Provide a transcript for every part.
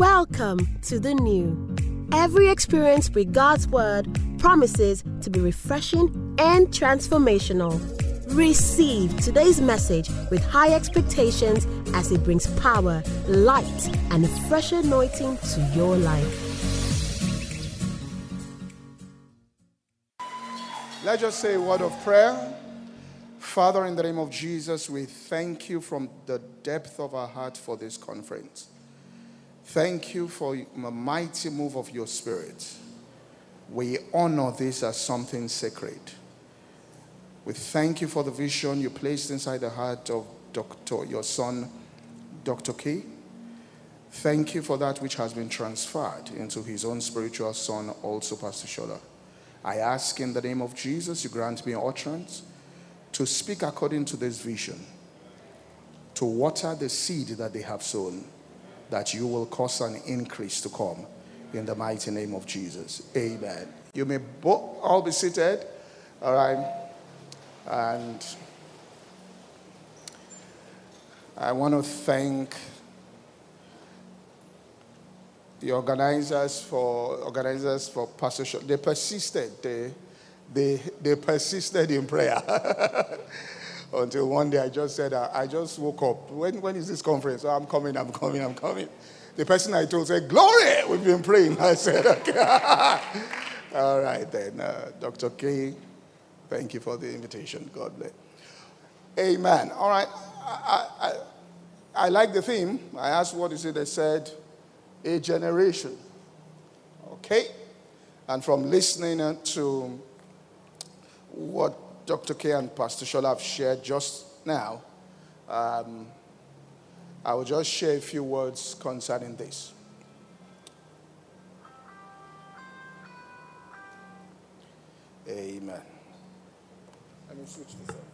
Welcome to the new. Every experience with God's Word promises to be refreshing and transformational. Receive today's message with high expectations as it brings power, light, and a fresh anointing to your life. Let's just say a word of prayer. Father, in the name of Jesus, we thank you from the depth of our heart for this conference. Thank you for a mighty move of your spirit. We honor this as something sacred. We thank you for the vision you placed inside the heart of Dr. your son, Dr. K. Thank you for that which has been transferred into his own spiritual son, also Pastor Shola. I ask in the name of Jesus, you grant me utterance to speak according to this vision, to water the seed that they have sown that you will cause an increase to come in the mighty name of Jesus. Amen. You may all be seated. All right. And I want to thank the organizers for organizers for Pastor. They persisted. They, they, they persisted in prayer. until one day I just said, I just woke up. When, when is this conference? Oh, I'm coming, I'm coming, I'm coming. The person I told said, Glory, we've been praying. I said, Okay. All right, then. Uh, Dr. K, thank you for the invitation. God bless. Amen. All right. I, I, I like the theme. I asked, What is it? They said, A generation. Okay. And from listening to what Dr. K and Pastor Shola have shared just now, um, I will just share a few words concerning this. Amen. Let me switch this up.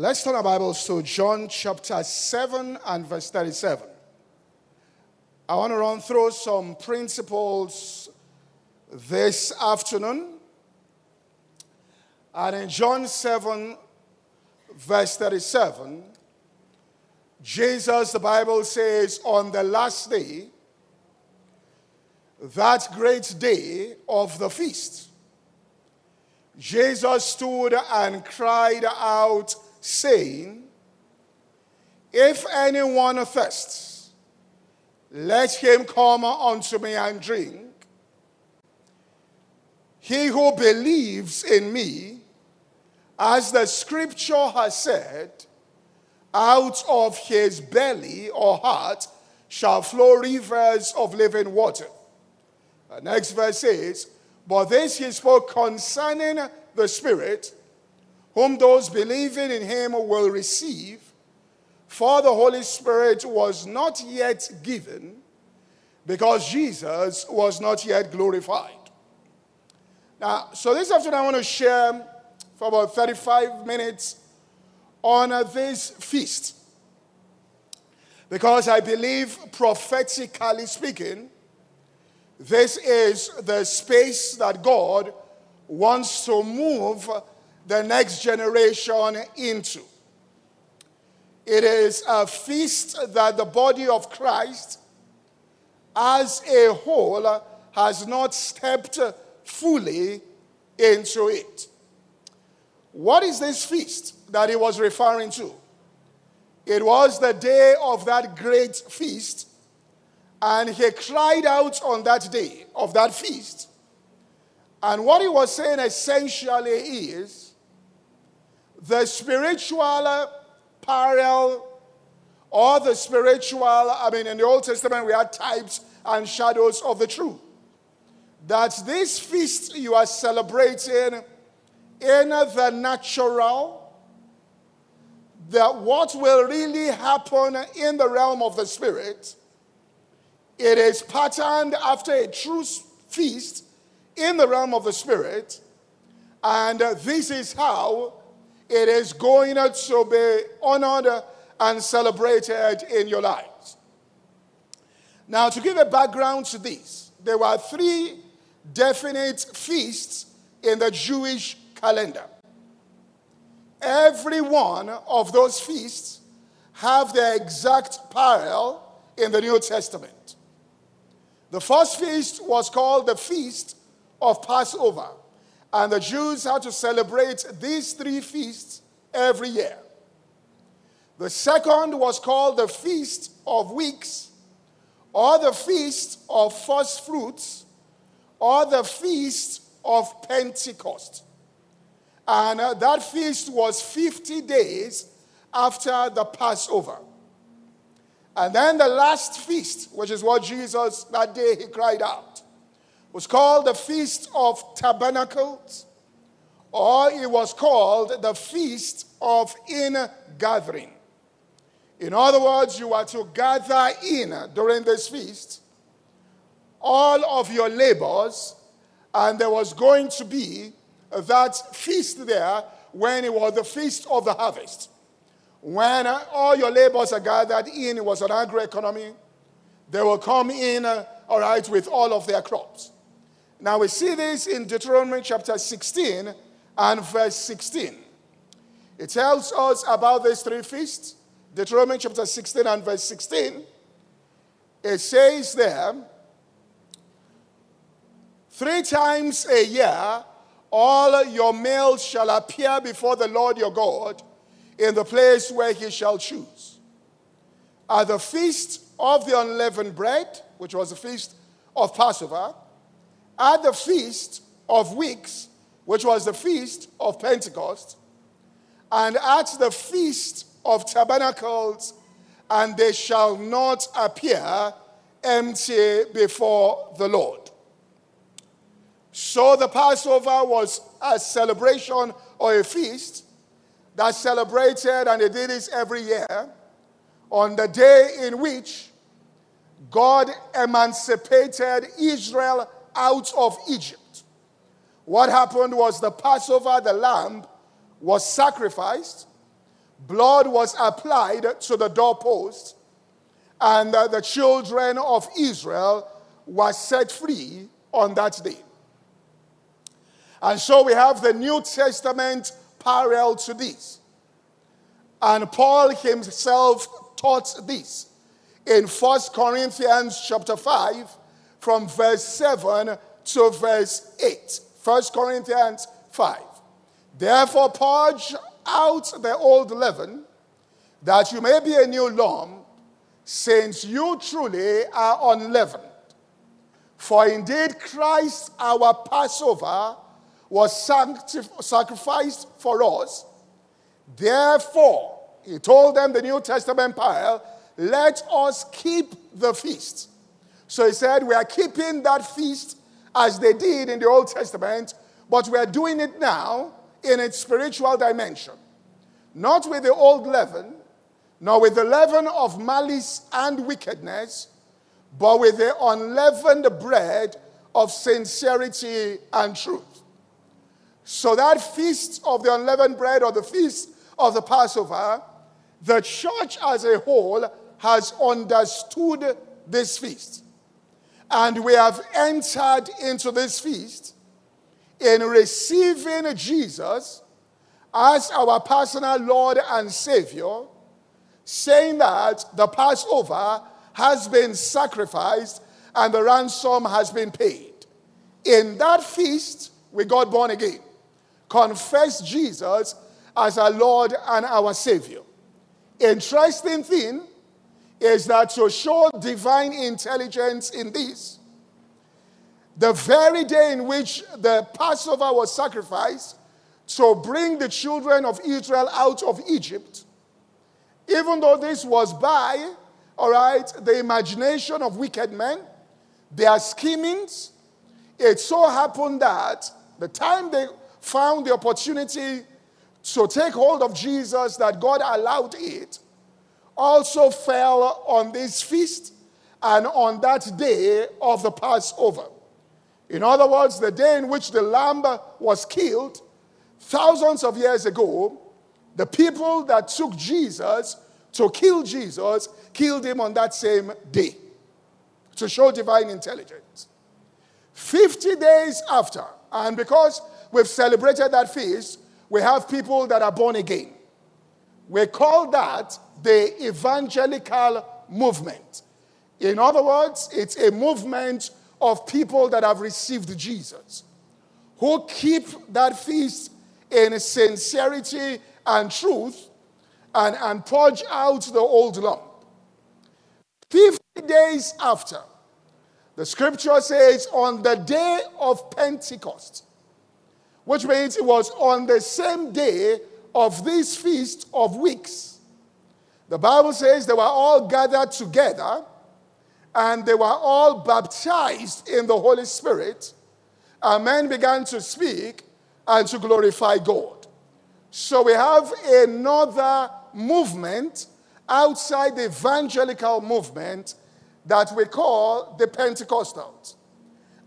Let's turn our Bibles to John chapter 7 and verse 37. I want to run through some principles this afternoon. And in John 7, verse 37, Jesus, the Bible says, on the last day, that great day of the feast, Jesus stood and cried out, saying, If anyone thirsts, let him come unto me and drink. He who believes in me, as the scripture has said, out of his belly or heart shall flow rivers of living water. The next verse says, But this he spoke concerning the Spirit whom those believing in him will receive, for the Holy Spirit was not yet given because Jesus was not yet glorified. Now, so this afternoon I want to share for about 35 minutes on uh, this feast. Because I believe, prophetically speaking, this is the space that God wants to move the next generation into. It is a feast that the body of Christ as a whole has not stepped fully into it. What is this feast that he was referring to? It was the day of that great feast, and he cried out on that day of that feast. And what he was saying essentially is the spiritual parallel or the spiritual, I mean, in the Old Testament, we had types and shadows of the truth. That this feast you are celebrating in the natural, that what will really happen in the realm of the spirit, it is patterned after a true feast in the realm of the spirit, and this is how it is going to be honored and celebrated in your lives. Now, to give a background to this, there were three definite feasts in the Jewish calendar. Every one of those feasts have their exact parallel in the New Testament. The first feast was called the Feast of Passover, and the Jews had to celebrate these three feasts every year. The second was called the Feast of Weeks, or the Feast of First Fruits, or the Feast of Pentecost. And uh, that feast was 50 days after the Passover. And then the last feast, which is what Jesus that day he cried out, was called the Feast of Tabernacles, or it was called the Feast of Ingathering. In other words, you are to gather in during this feast all of your labors, and there was going to be that feast there when it was the feast of the harvest. When all your labors are gathered in, it was an agroeconomy, they will come in, all right, with all of their crops. Now we see this in Deuteronomy chapter 16 and verse 16. It tells us about these three feasts. Deuteronomy chapter 16 and verse 16. It says there, three times a year all your males shall appear before the Lord your God in the place where he shall choose. At the feast of the unleavened bread, which was the feast of Passover, at the feast of weeks, which was the feast of Pentecost, and at the feast of tabernacles, and they shall not appear empty before the Lord. So the Passover was a celebration or a feast that celebrated, and they did this every year, on the day in which God emancipated Israel out of Egypt. What happened was the Passover, the lamb, was sacrificed, blood was applied to the doorpost, and uh, the children of Israel were set free on that day. And so we have the New Testament parallel to this. And Paul himself taught this in 1 Corinthians chapter 5 from verse 7 to verse 8. 1 Corinthians 5. Therefore, purge out the old leaven, that you may be a new lump, since you truly are unleavened. For indeed, Christ, our Passover, was sacrificed for us. Therefore, he told them the New Testament pile, let us keep the feast. So he said, we are keeping that feast as they did in the Old Testament, but we are doing it now in its spiritual dimension. Not with the old leaven, nor with the leaven of malice and wickedness, but with the unleavened bread of sincerity and truth. So, that feast of the unleavened bread or the feast of the Passover, the church as a whole has understood this feast. And we have entered into this feast in receiving Jesus as our personal Lord and Savior, saying that the Passover has been sacrificed and the ransom has been paid. In that feast, we got born again confess Jesus as our Lord and our Savior. Interesting thing is that to show divine intelligence in this, the very day in which the Passover was sacrificed to bring the children of Israel out of Egypt, even though this was by, all right, the imagination of wicked men, their schemings, it so happened that the time they found the opportunity to take hold of Jesus, that God allowed it, also fell on this feast and on that day of the Passover. In other words, the day in which the lamb was killed thousands of years ago the people that took Jesus to kill Jesus killed him on that same day to show divine intelligence. 50 days after, and because we've celebrated that feast, we have people that are born again. We call that the evangelical movement. In other words, it's a movement of people that have received Jesus, who keep that feast in sincerity and truth and, and purge out the old lump. 50 days after, the scripture says, on the day of Pentecost, which means it was on the same day of this feast of weeks. The Bible says they were all gathered together and they were all baptized in the Holy Spirit, and men began to speak and to glorify God. So we have another movement outside the evangelical movement that we call the Pentecostals.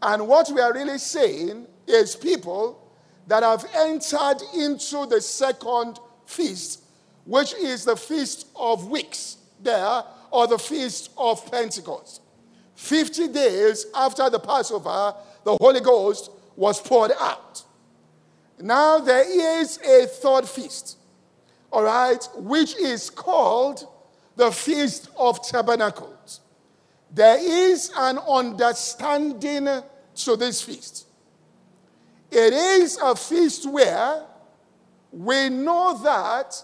And what we are really saying is people that have entered into the second feast, which is the Feast of Weeks there, or the Feast of Pentecost. 50 days after the Passover, the Holy Ghost was poured out. Now there is a third feast, all right, which is called the Feast of Tabernacles. There is an understanding to this feast. It is a feast where we know that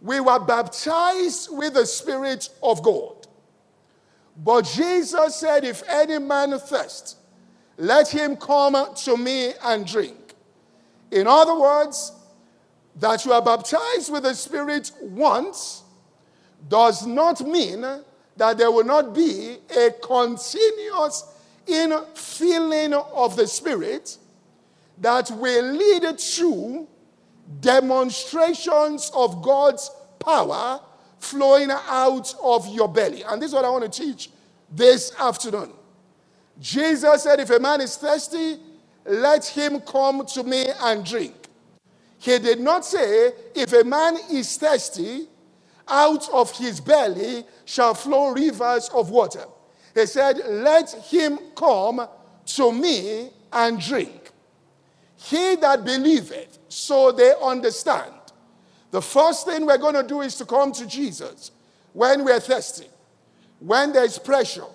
we were baptized with the Spirit of God. But Jesus said, If any man thirst, let him come to me and drink. In other words, that you are baptized with the Spirit once does not mean that there will not be a continuous infilling of the Spirit that will lead to demonstrations of God's power flowing out of your belly. And this is what I want to teach this afternoon. Jesus said, If a man is thirsty, let him come to me and drink. He did not say, If a man is thirsty, out of his belly shall flow rivers of water. He said, Let him come to me and drink. He that believeth, so they understand. The first thing we're going to do is to come to Jesus when we're thirsty, when there's pressure,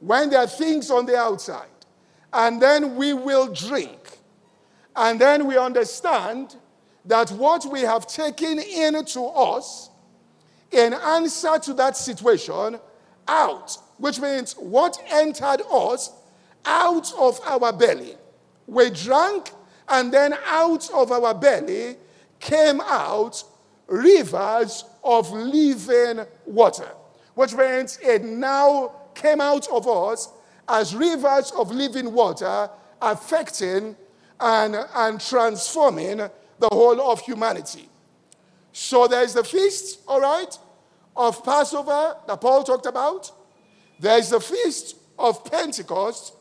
when there are things on the outside. And then we will drink. And then we understand that what we have taken into us in answer to that situation out, which means what entered us out of our belly. We drank, and then out of our belly came out rivers of living water, which means it now came out of us as rivers of living water, affecting and, and transforming the whole of humanity. So there's the feast, all right, of Passover that Paul talked about. There's the feast of Pentecost.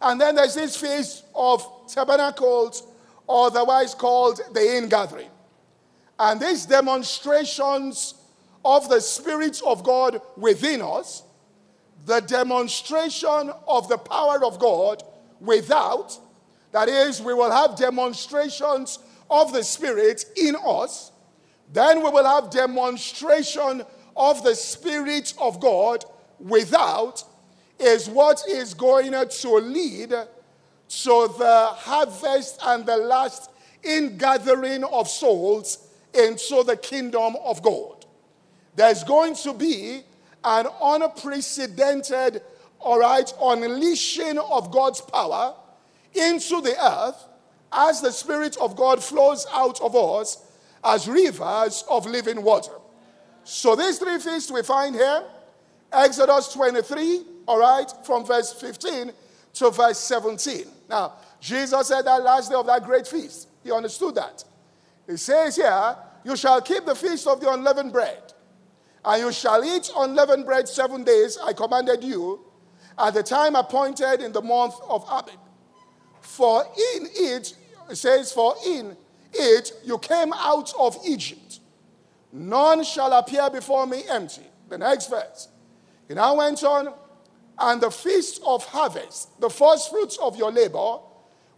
And then there's this feast of tabernacles, otherwise called the ingathering. And these demonstrations of the Spirit of God within us, the demonstration of the power of God without, that is, we will have demonstrations of the Spirit in us, then we will have demonstration of the Spirit of God without, is what is going to lead to the harvest and the last ingathering of souls into the kingdom of God. There's going to be an unprecedented, all right, unleashing of God's power into the earth as the Spirit of God flows out of us as rivers of living water. So these three feasts we find here Exodus 23, all right, from verse 15 to verse 17. Now, Jesus said that last day of that great feast. He understood that. He says here, You shall keep the feast of the unleavened bread, and you shall eat unleavened bread seven days, I commanded you, at the time appointed in the month of Abib. For in it, it says, For in it, you came out of Egypt. None shall appear before me empty. The next verse. He now went on, and the feast of harvest, the first fruits of your labor,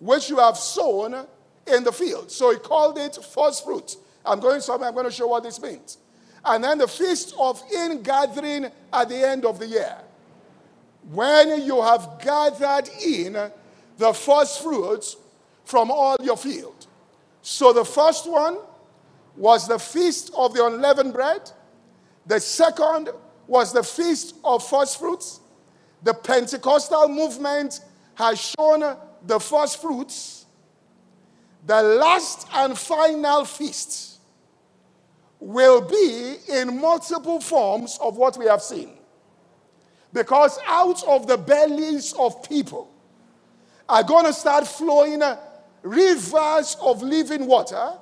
which you have sown in the field. So he called it first fruits. I'm going somewhere, I'm going to show what this means. And then the feast of ingathering at the end of the year. When you have gathered in the first fruits from all your field. So the first one was the feast of the unleavened bread. The second was the feast of first fruits. The Pentecostal movement has shown the first fruits. The last and final feast will be in multiple forms of what we have seen. Because out of the bellies of people are going to start flowing rivers of living water.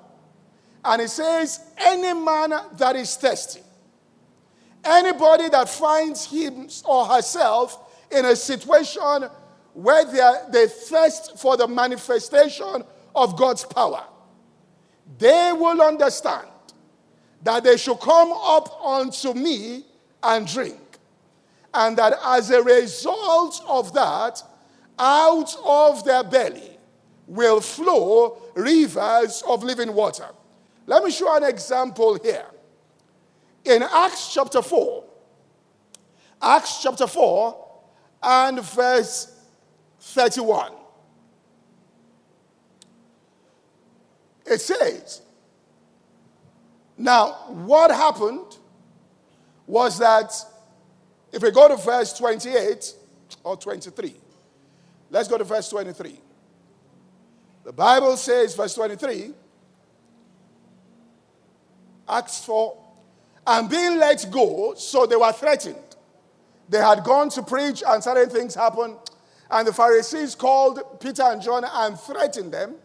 And it says, Any man that is thirsty, anybody that finds him or herself in a situation where they, are, they thirst for the manifestation of God's power, they will understand that they should come up unto me and drink. And that as a result of that, out of their belly will flow rivers of living water. Let me show an example here. In Acts chapter 4, Acts chapter 4 and verse 31. It says, Now, what happened was that if we go to verse 28 or 23, let's go to verse 23. The Bible says, verse 23, Acts 4, and being let go, so they were threatened. They had gone to preach, and certain things happened. And the Pharisees called Peter and John and threatened them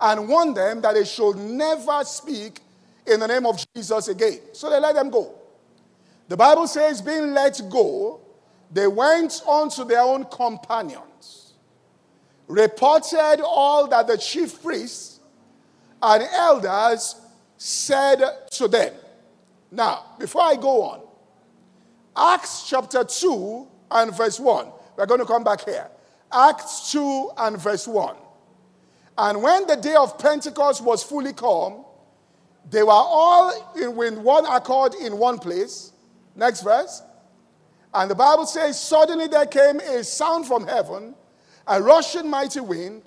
and warned them that they should never speak in the name of Jesus again. So they let them go. The Bible says, being let go, they went on to their own companions, reported all that the chief priests and elders said to them. Now, before I go on, Acts chapter 2 and verse 1. We're going to come back here. Acts 2 and verse 1. And when the day of Pentecost was fully come, they were all in, in one accord in one place. Next verse. And the Bible says, Suddenly there came a sound from heaven, a rushing mighty wind,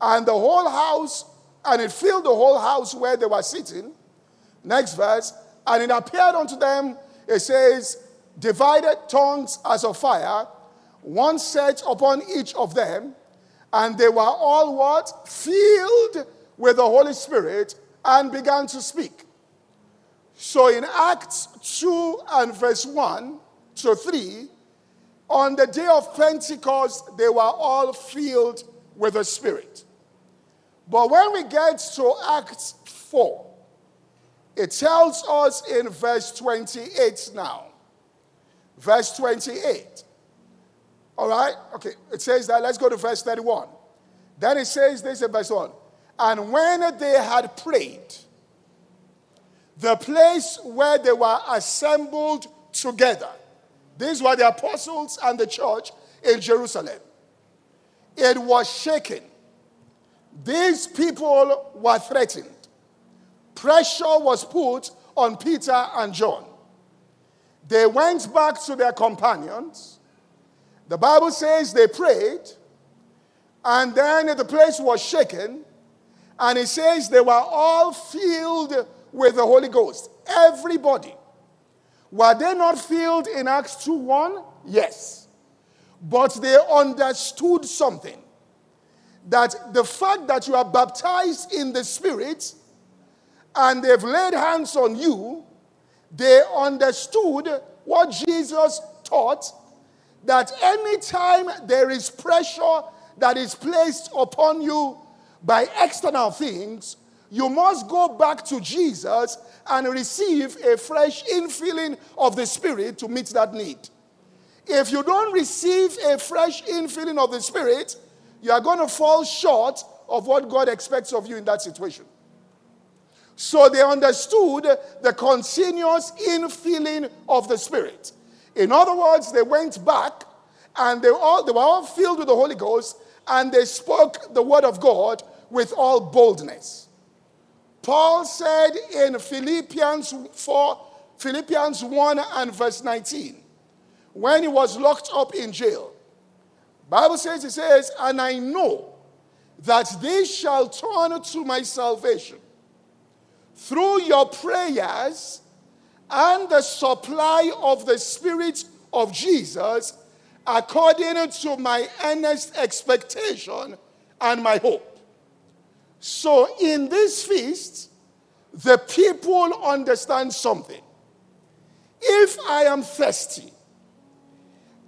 and the whole house, and it filled the whole house where they were sitting. Next verse. And it appeared unto them, it says, divided tongues as of fire, one set upon each of them, and they were all what? Filled with the Holy Spirit and began to speak. So in Acts 2 and verse 1 to 3, on the day of Pentecost, they were all filled with the Spirit. But when we get to Acts 4, it tells us in verse 28 now verse 28. All right? Okay, it says that. Let's go to verse 31. Then it says this in verse 1. And when they had prayed, the place where they were assembled together, these were the apostles and the church in Jerusalem, it was shaken. These people were threatened. Pressure was put on Peter and John. They went back to their companions. The Bible says they prayed, and then the place was shaken, and it says they were all filled with the Holy Ghost. Everybody. Were they not filled in Acts 2 1? Yes. But they understood something that the fact that you are baptized in the Spirit and they've laid hands on you they understood what Jesus taught that anytime there is pressure that is placed upon you by external things, you must go back to Jesus and receive a fresh infilling of the Spirit to meet that need. If you don't receive a fresh infilling of the Spirit, you are going to fall short of what God expects of you in that situation. So they understood the continuous infilling of the Spirit. In other words, they went back and they, all, they were all filled with the Holy Ghost and they spoke the word of God with all boldness. Paul said in Philippians 4, Philippians 1 and verse 19, when he was locked up in jail, Bible says, he says, and I know that they shall turn to my salvation through your prayers and the supply of the Spirit of Jesus, according to my earnest expectation and my hope. So, in this feast, the people understand something. If I am thirsty,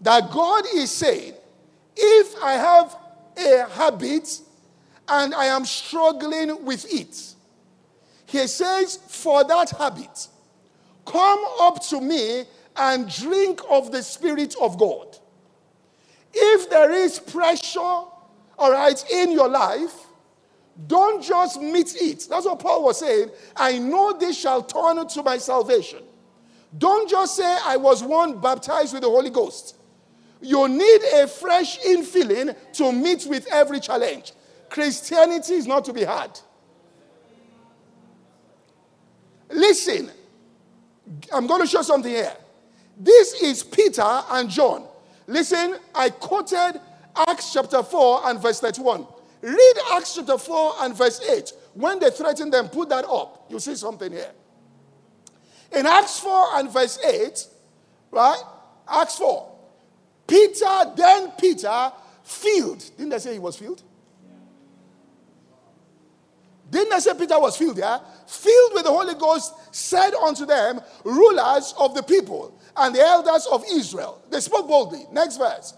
that God is saying, if I have a habit and I am struggling with it, He says, for that habit, come up to me and drink of the Spirit of God. If there is pressure, all right, in your life, don't just meet it. That's what Paul was saying. I know this shall turn to my salvation. Don't just say, I was one baptized with the Holy Ghost. You need a fresh infilling to meet with every challenge. Christianity is not to be had. Listen, I'm going to show something here. This is Peter and John. Listen, I quoted Acts chapter 4 and verse 31. Read Acts chapter 4 and verse 8. When they threatened them, put that up. You see something here. In Acts 4 and verse 8, right? Acts 4. Peter, then Peter, filled. Didn't they say he was filled? Didn't I say Peter was filled, yeah? Filled with the Holy Ghost, said unto them, rulers of the people and the elders of Israel. They spoke boldly. Next verse.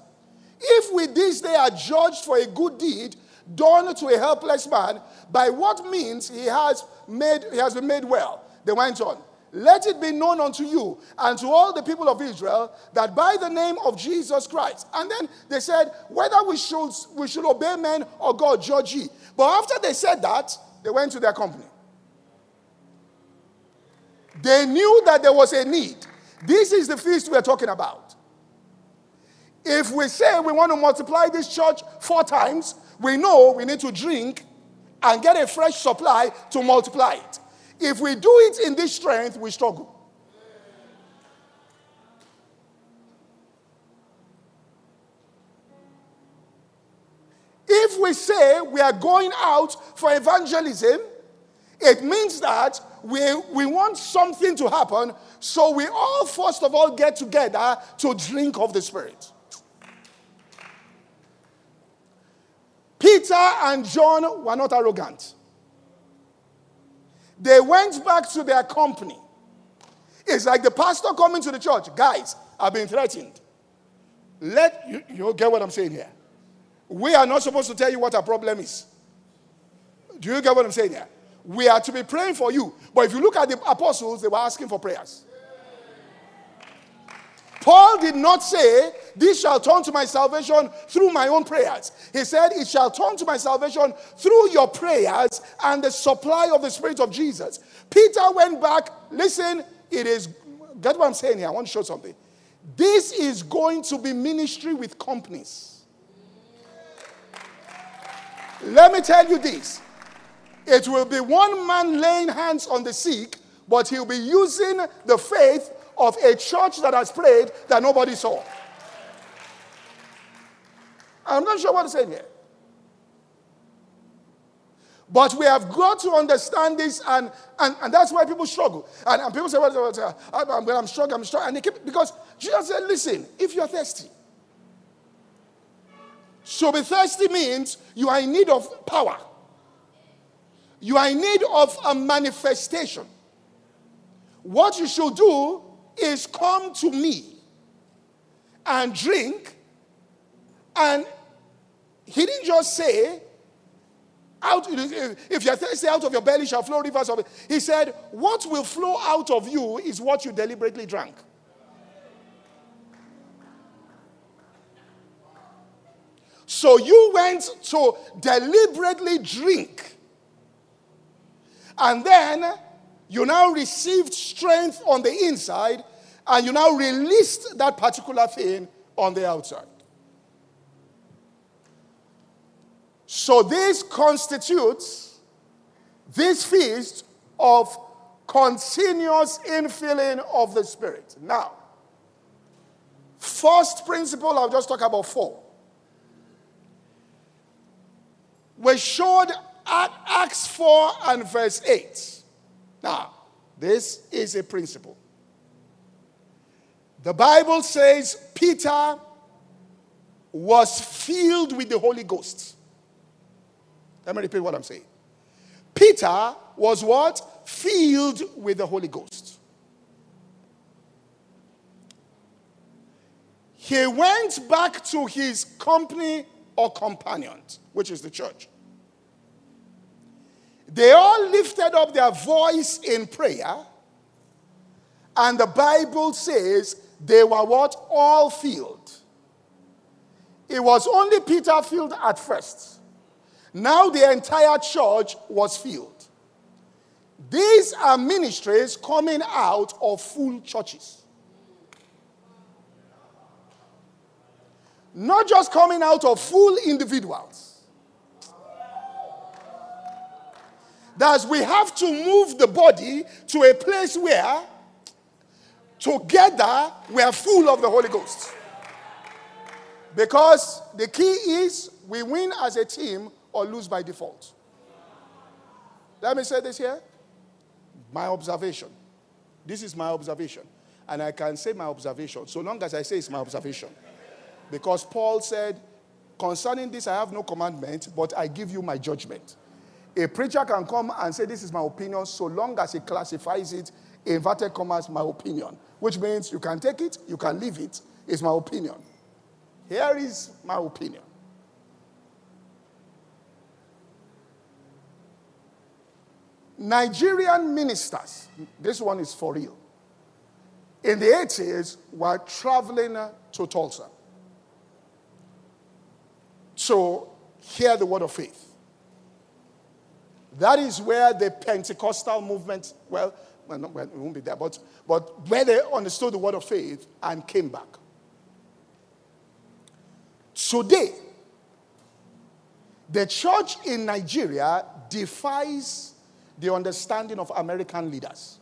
If we this day are judged for a good deed done to a helpless man, by what means he has made he has been made well? They went on. Let it be known unto you and to all the people of Israel that by the name of Jesus Christ. And then they said, whether we should, we should obey men or God, judge ye. But after they said that, they went to their company. They knew that there was a need. This is the feast we're talking about. If we say we want to multiply this church four times, we know we need to drink and get a fresh supply to multiply it. If we do it in this strength, we struggle. If we say we are going out for evangelism, it means that we, we want something to happen, so we all first of all get together to drink of the Spirit. Peter and John were not arrogant. They went back to their company. It's like the pastor coming to the church. Guys, I've been threatened. Let you, you get what I'm saying here. We are not supposed to tell you what our problem is. Do you get what I'm saying here? We are to be praying for you. But if you look at the apostles, they were asking for prayers. Paul did not say, This shall turn to my salvation through my own prayers. He said, It shall turn to my salvation through your prayers and the supply of the Spirit of Jesus. Peter went back. Listen, it is, get what I'm saying here? I want to show something. This is going to be ministry with companies. Let me tell you this it will be one man laying hands on the sick, but he'll be using the faith of a church that has prayed that nobody saw. I'm not sure what to say here. But we have got to understand this, and, and, and that's why people struggle. And, and people say, well, I'm, I'm, I'm struggling, I'm struggling. And they keep, because Jesus said, listen, if you're thirsty, so be thirsty means you are in need of power. You are in need of a manifestation. What you should do is come to me and drink. And he didn't just say, out, if you're thirsty, out of your belly shall flow rivers of it. He said, What will flow out of you is what you deliberately drank. So you went to deliberately drink. And then you now received strength on the inside, and you now released that particular thing on the outside. So this constitutes this feast of continuous infilling of the Spirit. Now, first principle, I'll just talk about four. We showed at Acts 4 and verse 8. Now, this is a principle. The Bible says Peter was filled with the Holy Ghost. Let me repeat what I'm saying. Peter was what? Filled with the Holy Ghost. He went back to his company or companions, which is the church. They all lifted up their voice in prayer, and the Bible says they were what? All filled. It was only Peter filled at first. Now the entire church was filled. These are ministries coming out of full churches. Not just coming out of full individuals. That we have to move the body to a place where together we are full of the Holy Ghost. Because the key is we win as a team or lose by default. Let me say this here. My observation. This is my observation. And I can say my observation so long as I say it's my observation. Because Paul said, Concerning this, I have no commandment, but I give you my judgment. A preacher can come and say, This is my opinion, so long as he classifies it, inverted commas, my opinion, which means you can take it, you can leave it. It's my opinion. Here is my opinion. Nigerian ministers, this one is for real, in the 80s were traveling to Tulsa to hear the word of faith. That is where the Pentecostal movement, well, well, no, well, it won't be there, but, but where they understood the word of faith and came back. Today, the church in Nigeria defies the understanding of American leaders.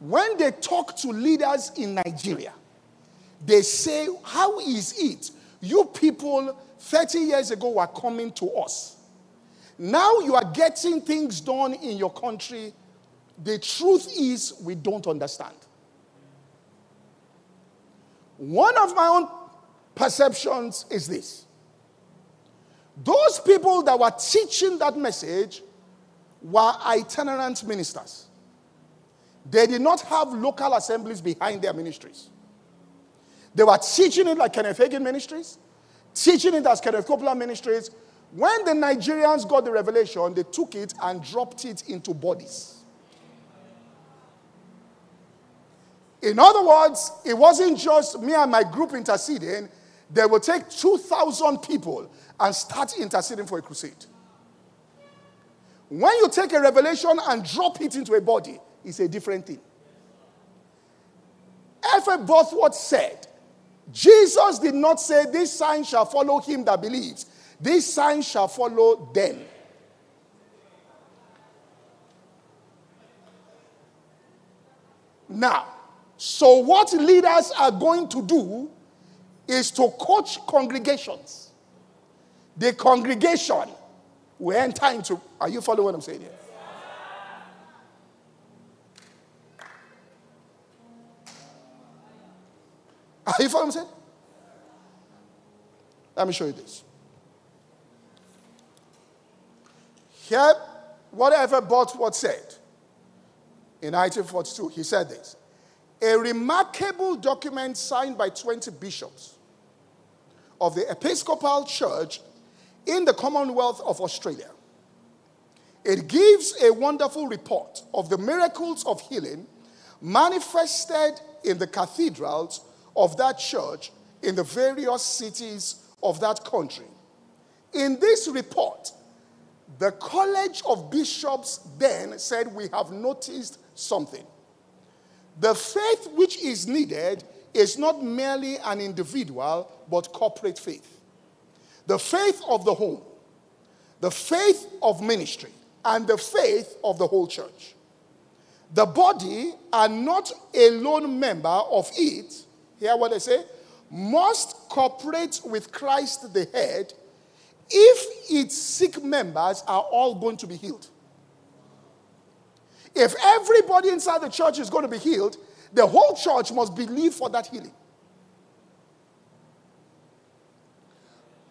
When they talk to leaders in Nigeria, they say, How is it? You people 30 years ago were coming to us. Now you are getting things done in your country. The truth is, we don't understand. One of my own perceptions is this those people that were teaching that message were itinerant ministers. They did not have local assemblies behind their ministries. They were teaching it like Kenneth Hagin ministries, teaching it as Kenneth Copeland ministries. When the Nigerians got the revelation, they took it and dropped it into bodies. In other words, it wasn't just me and my group interceding, they will take 2,000 people and start interceding for a crusade. When you take a revelation and drop it into a body, it's a different thing. F.F. Bosworth said, Jesus did not say, This sign shall follow him that believes. This sign shall follow them. Now, so what leaders are going to do is to coach congregations. The congregation will enter into. Are you following what I'm saying here? Are you following what I'm saying? Let me show you this. Here, whatever Bosworth said in 1942, he said this a remarkable document signed by 20 bishops of the Episcopal Church in the Commonwealth of Australia. It gives a wonderful report of the miracles of healing manifested in the cathedrals of that church in the various cities of that country. In this report, The College of Bishops then said, We have noticed something. The faith which is needed is not merely an individual, but corporate faith. The faith of the home, the faith of ministry, and the faith of the whole church. The body are not a lone member of it. Hear what I say? Must cooperate with Christ the head if its sick members are all going to be healed. If everybody inside the church is going to be healed, the whole church must believe for that healing.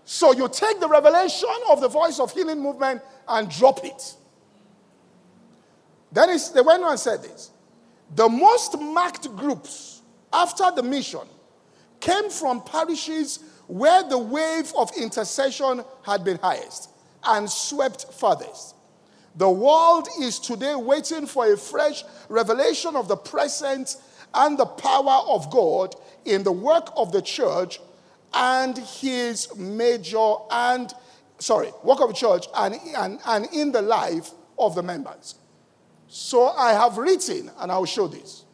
So you take the revelation of the voice of healing movement and drop it. Then they went on and said this the most marked groups after the mission came from parishes where the wave of intercession had been highest and swept farthest. The world is today waiting for a fresh revelation of the presence and the power of God in the work of the church and his major and sorry, work of the church and, and, and in the life of the members. So I have written, and I'll show this.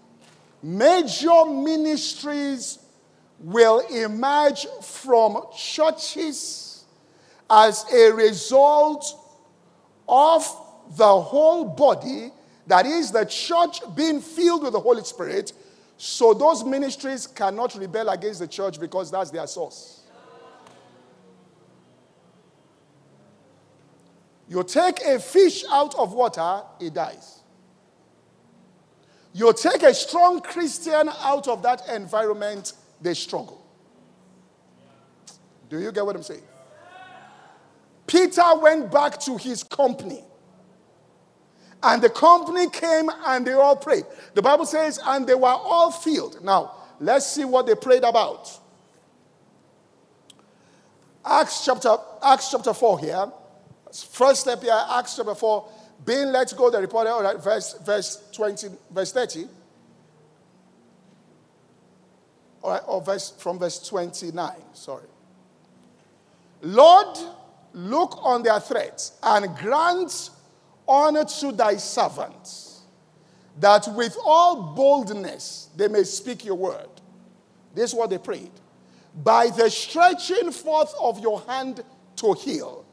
Major ministries will emerge from churches as a result of the whole body, that is, the church being filled with the Holy Spirit. So those ministries cannot rebel against the church because that's their source. You take a fish out of water, it dies. You take a strong Christian out of that environment, they struggle. Do you get what I'm saying? Peter went back to his company. And the company came and they all prayed. The Bible says, and they were all filled. Now, let's see what they prayed about. Acts chapter, Acts chapter 4 here. First step here, Acts chapter 4, being let go, the reporter, all right, verse, verse 20, verse 30. All right, or verse from verse 29, sorry. Lord, look on their threats and grant honor to thy servants, that with all boldness they may speak your word. This is what they prayed. By the stretching forth of your hand to heal,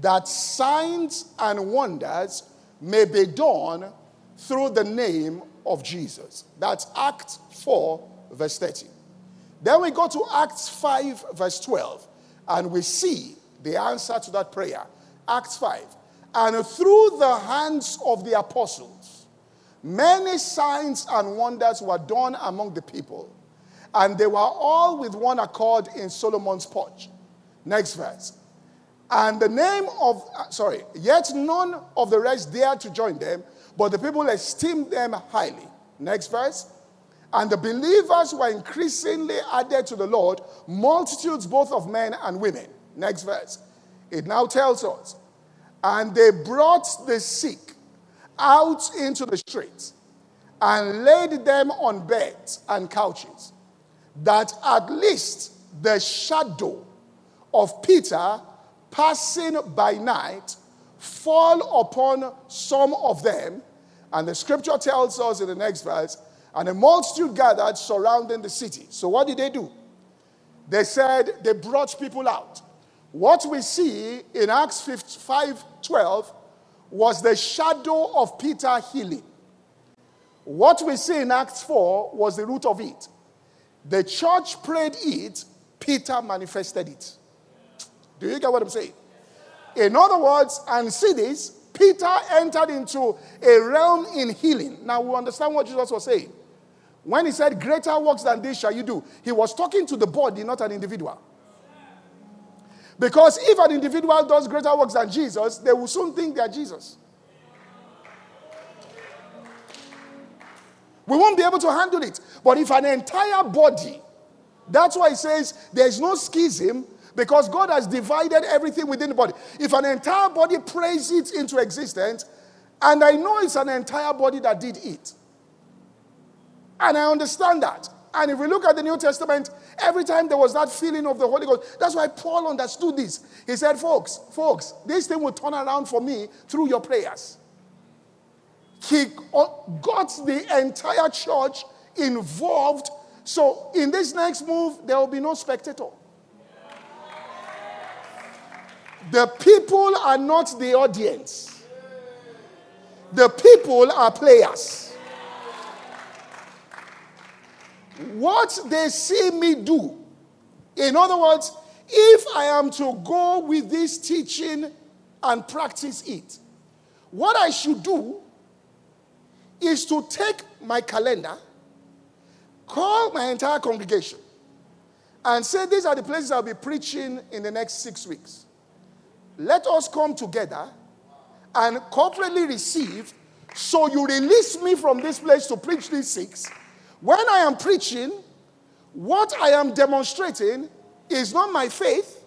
that signs and wonders may be done through the name of Jesus. That's Acts 4, verse 30. Then we go to Acts 5, verse 12, and we see the answer to that prayer. Acts 5. And through the hands of the apostles, many signs and wonders were done among the people, and they were all with one accord in Solomon's porch. Next verse. And the name of, uh, sorry, yet none of the rest dared to join them, but the people esteemed them highly. Next verse. And the believers were increasingly added to the Lord, multitudes both of men and women. Next verse. It now tells us, and they brought the sick out into the streets and laid them on beds and couches, that at least the shadow of Peter passing by night fall upon some of them. And the scripture tells us in the next verse, and a multitude gathered surrounding the city. So what did they do? They said they brought people out. What we see in Acts 5 12 was the shadow of Peter healing. What we see in Acts 4 was the root of it. The church prayed it, Peter manifested it. Do you get what I'm saying? In other words, and see this, Peter entered into a realm in healing. Now we understand what Jesus was saying. When he said, Greater works than this shall you do, he was talking to the body, not an individual. Because if an individual does greater works than Jesus, they will soon think they are Jesus. We won't be able to handle it. But if an entire body, that's why he says there's no schism, because God has divided everything within the body. If an entire body prays it into existence, and I know it's an entire body that did it, and I understand that, And if we look at the New Testament, every time there was that feeling of the Holy Ghost, that's why Paul understood this. He said, Folks, folks, this thing will turn around for me through your prayers. He uh, got the entire church involved. So in this next move, there will be no spectator. The people are not the audience, the people are players. What they see me do, in other words, if I am to go with this teaching and practice it, what I should do is to take my calendar, call my entire congregation, and say, These are the places I'll be preaching in the next six weeks. Let us come together and corporately receive. So you release me from this place to preach these six. When I am preaching, what I am demonstrating is not my faith.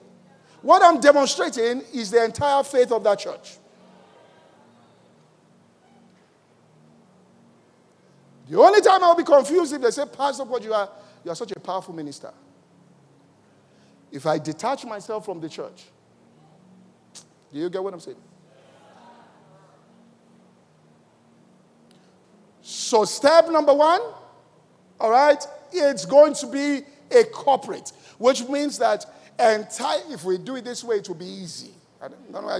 What I'm demonstrating is the entire faith of that church. The only time I'll be confused if they say, Pastor, what you are, you are such a powerful minister. If I detach myself from the church, do you get what I'm saying? So, step number one, all right, it's going to be a corporate, which means that entire, if we do it this way, it will be easy. I don't know why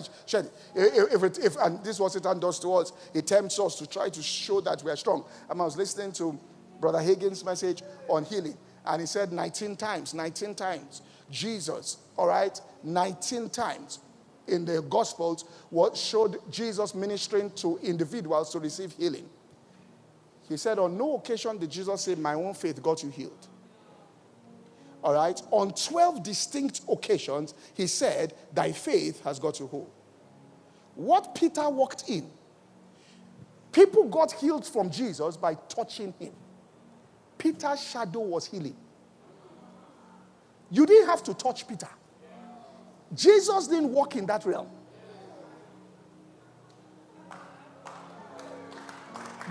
If, it, if, and this was Satan does to us, it tempts us to try to show that we are strong. I was listening to Brother Hagin's message on healing, and he said 19 times, 19 times, Jesus, all right, 19 times in the Gospels, what showed Jesus ministering to individuals to receive healing. He said, On no occasion did Jesus say, My own faith got you healed. All right? On 12 distinct occasions, he said, Thy faith has got you whole. What Peter walked in, people got healed from Jesus by touching him. Peter's shadow was healing. You didn't have to touch Peter. Jesus didn't walk in that realm.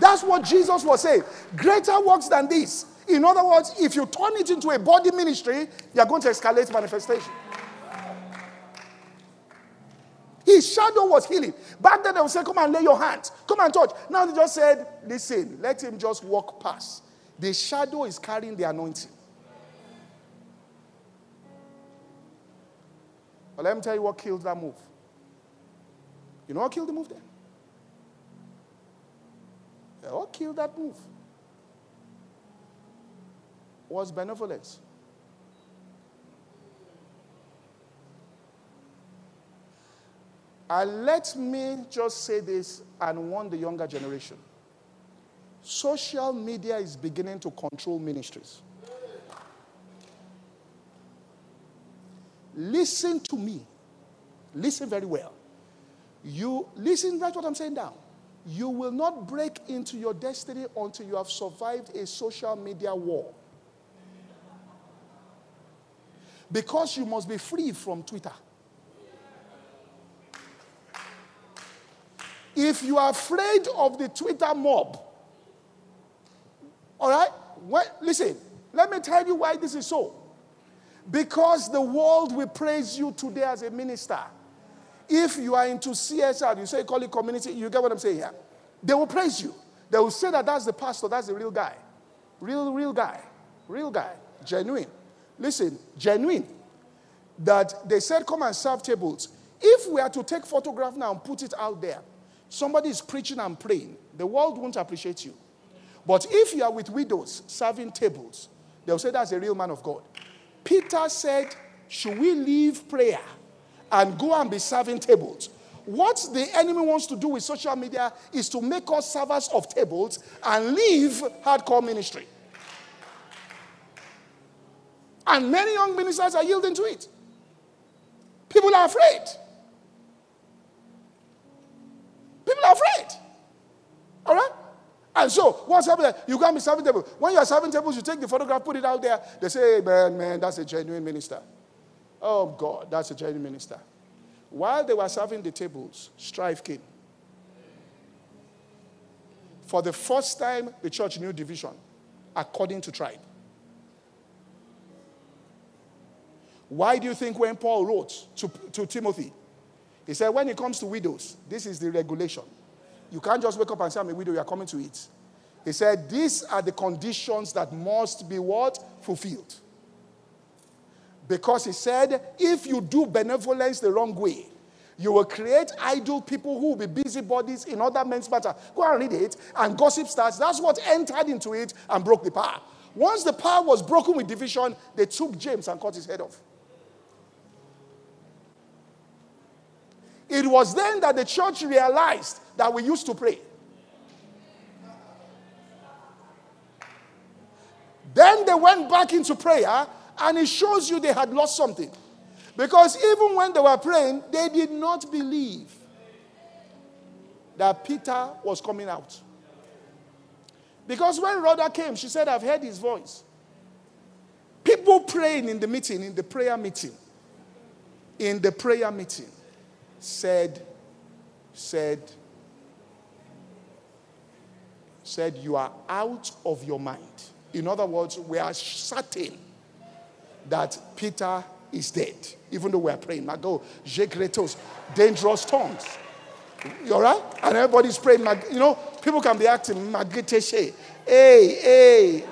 That's what Jesus was saying. Greater works than this in other words, if you turn it into a body ministry, you're going to escalate manifestation. His shadow was healing. Back then, they would say, Come and lay your hands, come and touch. Now they just said, Listen, let him just walk past. The shadow is carrying the anointing. But let me tell you what killed that move. You know what killed the move then? What killed that move? was benevolence. And let me just say this and warn the younger generation. Social media is beginning to control ministries. Listen to me. Listen very well. You listen, write what I'm saying down. You will not break into your destiny until you have survived a social media war. Because you must be free from Twitter. If you are afraid of the Twitter mob, all right, well, listen, let me tell you why this is so. Because the world will praise you today as a minister. If you are into CSR, you say call it community, you get what I'm saying here. They will praise you. They will say that that's the pastor, that's the real guy. Real, real guy. Real guy. Genuine. Listen, genuine. That they said, come and serve tables. If we are to take photograph now and put it out there, somebody is preaching and praying, the world won't appreciate you. But if you are with widows serving tables, they'll say that's a real man of God. Peter said, Should we leave prayer and go and be serving tables? What the enemy wants to do with social media is to make us servers of tables and leave hardcore ministry. And many young ministers are yielding to it. People are afraid. And so, what's happening? You can't be serving tables. When you're serving tables, you take the photograph, put it out there. They say, man, man, that's a genuine minister. Oh, God, that's a genuine minister. While they were serving the tables, strife came. For the first time, the church knew division according to tribe. Why do you think when Paul wrote to, to Timothy, he said, when it comes to widows, this is the regulation. You can't just wake up and say, I'm a widow, you are coming to it. He said, these are the conditions that must be what? Fulfilled. Because he said, if you do benevolence the wrong way, you will create idle people who will be busybodies in other men's matter. Go and read it, and gossip starts. That's what entered into it and broke the power. Once the power was broken with division, they took James and cut his head off. It was then that the church realized that we used to pray. Then they went back into prayer, and it shows you they had lost something. Because even when they were praying, they did not believe that Peter was coming out. Because when Rhoda came, she said, I've heard his voice. People praying in the meeting, in the prayer meeting, in the prayer meeting, said, said, said, You are out of your mind. In other words, we are certain that Peter is dead, even though we are praying. Mago, Jekretos, dangerous tongues. You all right? And everybody's praying. You know, people can be acting, Magiteshe. Hey, hey.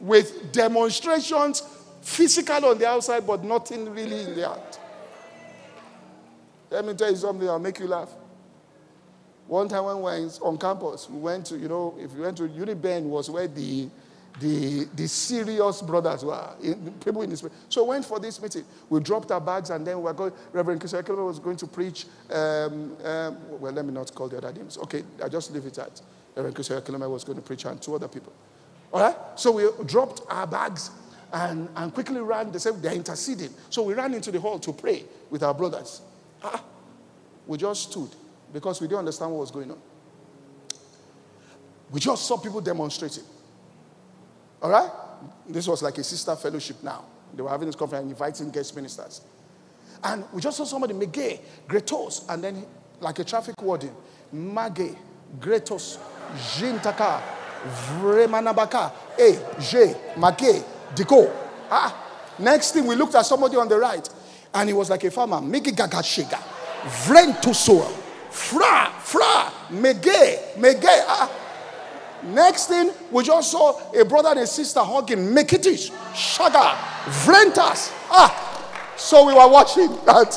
With demonstrations physical on the outside, but nothing really in the heart. Let me tell you something, I'll make you laugh. One time when we were on campus, we went to, you know, if you went to Uniben was where the the, the serious brothers were, in, people in this. So we went for this meeting. We dropped our bags and then we were going, Reverend Chris was going to preach, um, um, well, let me not call the other names. Okay, I just leave it at Reverend Chris was going to preach and two other people. All right? So we dropped our bags and, and quickly ran. They said they're interceding. So we ran into the hall to pray with our brothers. Ah, we just stood because we didn't understand what was going on. We just saw people demonstrating. All right? This was like a sister fellowship now. They were having this conference and inviting guest ministers. And we just saw somebody, Mege, Gretos, and then like a traffic warden, Mage, Gretos, Jintaka, Vremanabaka, E, J, Mage, Diko. Ah. Next thing, we looked at somebody on the right, and he was like a farmer. Mege Gagashega, Vrentosoel, Fra, Fra, Mege, Mege. Ah. Next thing, we just saw a brother and a sister hugging. Mekitish, Shaga, Vrentas. Ah, so we were watching that.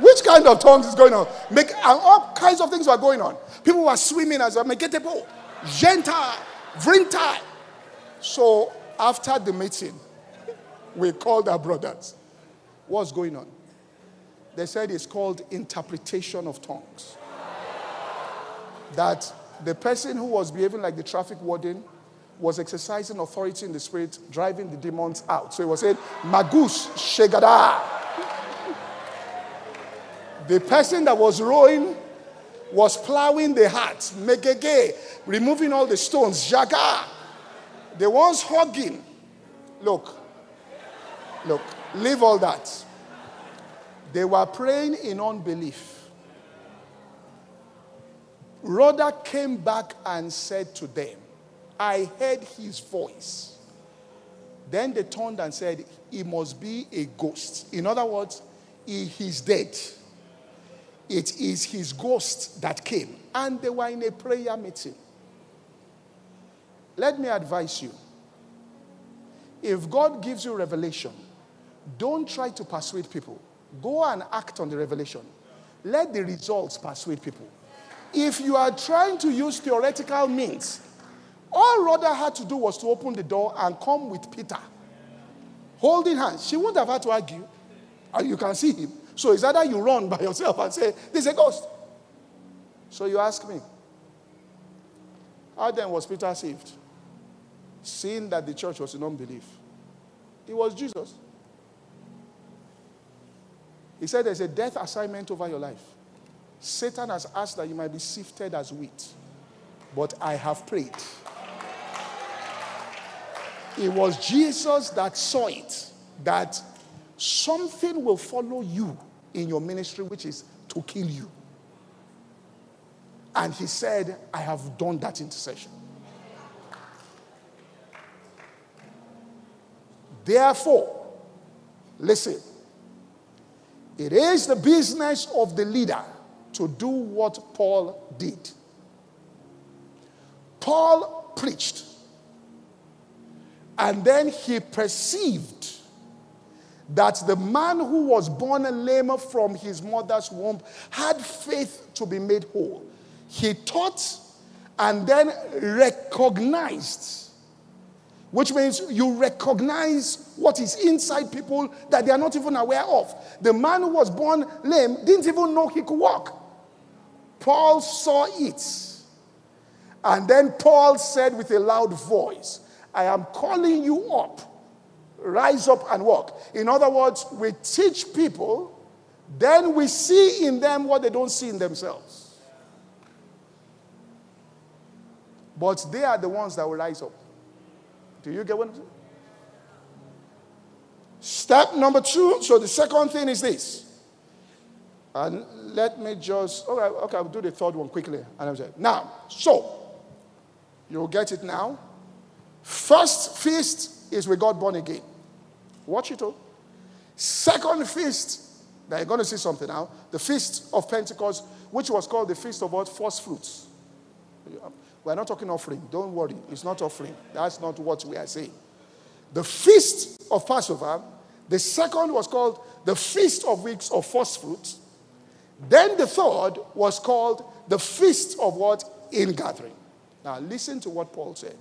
Which kind of tongues is going on? Make, and all kinds of things were going on. People were swimming as a Meketebo, Genta, Vrintai. So after the meeting, we called our brothers. What's going on? They said it's called interpretation of tongues. That the person who was behaving like the traffic warden was exercising authority in the spirit, driving the demons out. So he was saying, Magus Shegada. the person that was rowing was plowing the heart, Megege, removing all the stones, Jaga. The ones hugging. Look, look, leave all that. They were praying in unbelief. Rhoda came back and said to them, I heard his voice. Then they turned and said, He must be a ghost. In other words, he, is dead. It is his ghost that came. And they were in a prayer meeting. Let me advise you if God gives you revelation, don't try to persuade people. Go and act on the revelation. Let the results persuade people. If you are trying to use theoretical means, all Rhoda had to do was to open the door and come with Peter, holding hands. She wouldn't have had to argue. And you can see him. So it's either you run by yourself and say, This is a ghost. So you ask me, how then was Peter saved? Seeing that the church was in unbelief. It was Jesus. He said there's a death assignment over your life. Satan has asked that you might be sifted as wheat, but I have prayed. It was Jesus that saw it, that something will follow you in your ministry, which is to kill you. And he said, I have done that intercession. Therefore, listen, it is the business of the leader to do what Paul did. Paul preached, and then he perceived that the man who was born a lame from his mother's womb had faith to be made whole. He taught and then recognized, which means you recognize what is inside people that they are not even aware of. The man who was born lame didn't even know he could walk. Paul saw it. And then Paul said with a loud voice, I am calling you up rise up and walk. In other words, we teach people, then we see in them what they don't see in themselves. But they are the ones that will rise up. Do you get what I'm saying? Step number two. So the second thing is this. And let me just, okay, okay, I'll do the third one quickly. And I'm saying, now, so, you'll get it now. First feast is we got born again. Watch it all. Second feast, now you're going to see something now. The feast of Pentecost, which was called the feast of what? First fruits. We're not talking offering. Don't worry. It's not offering. That's not what we are saying. The feast of Passover, the second was called the feast of weeks of first fruits. Then the third was called the feast of what? Ingathering. Now listen to what Paul said.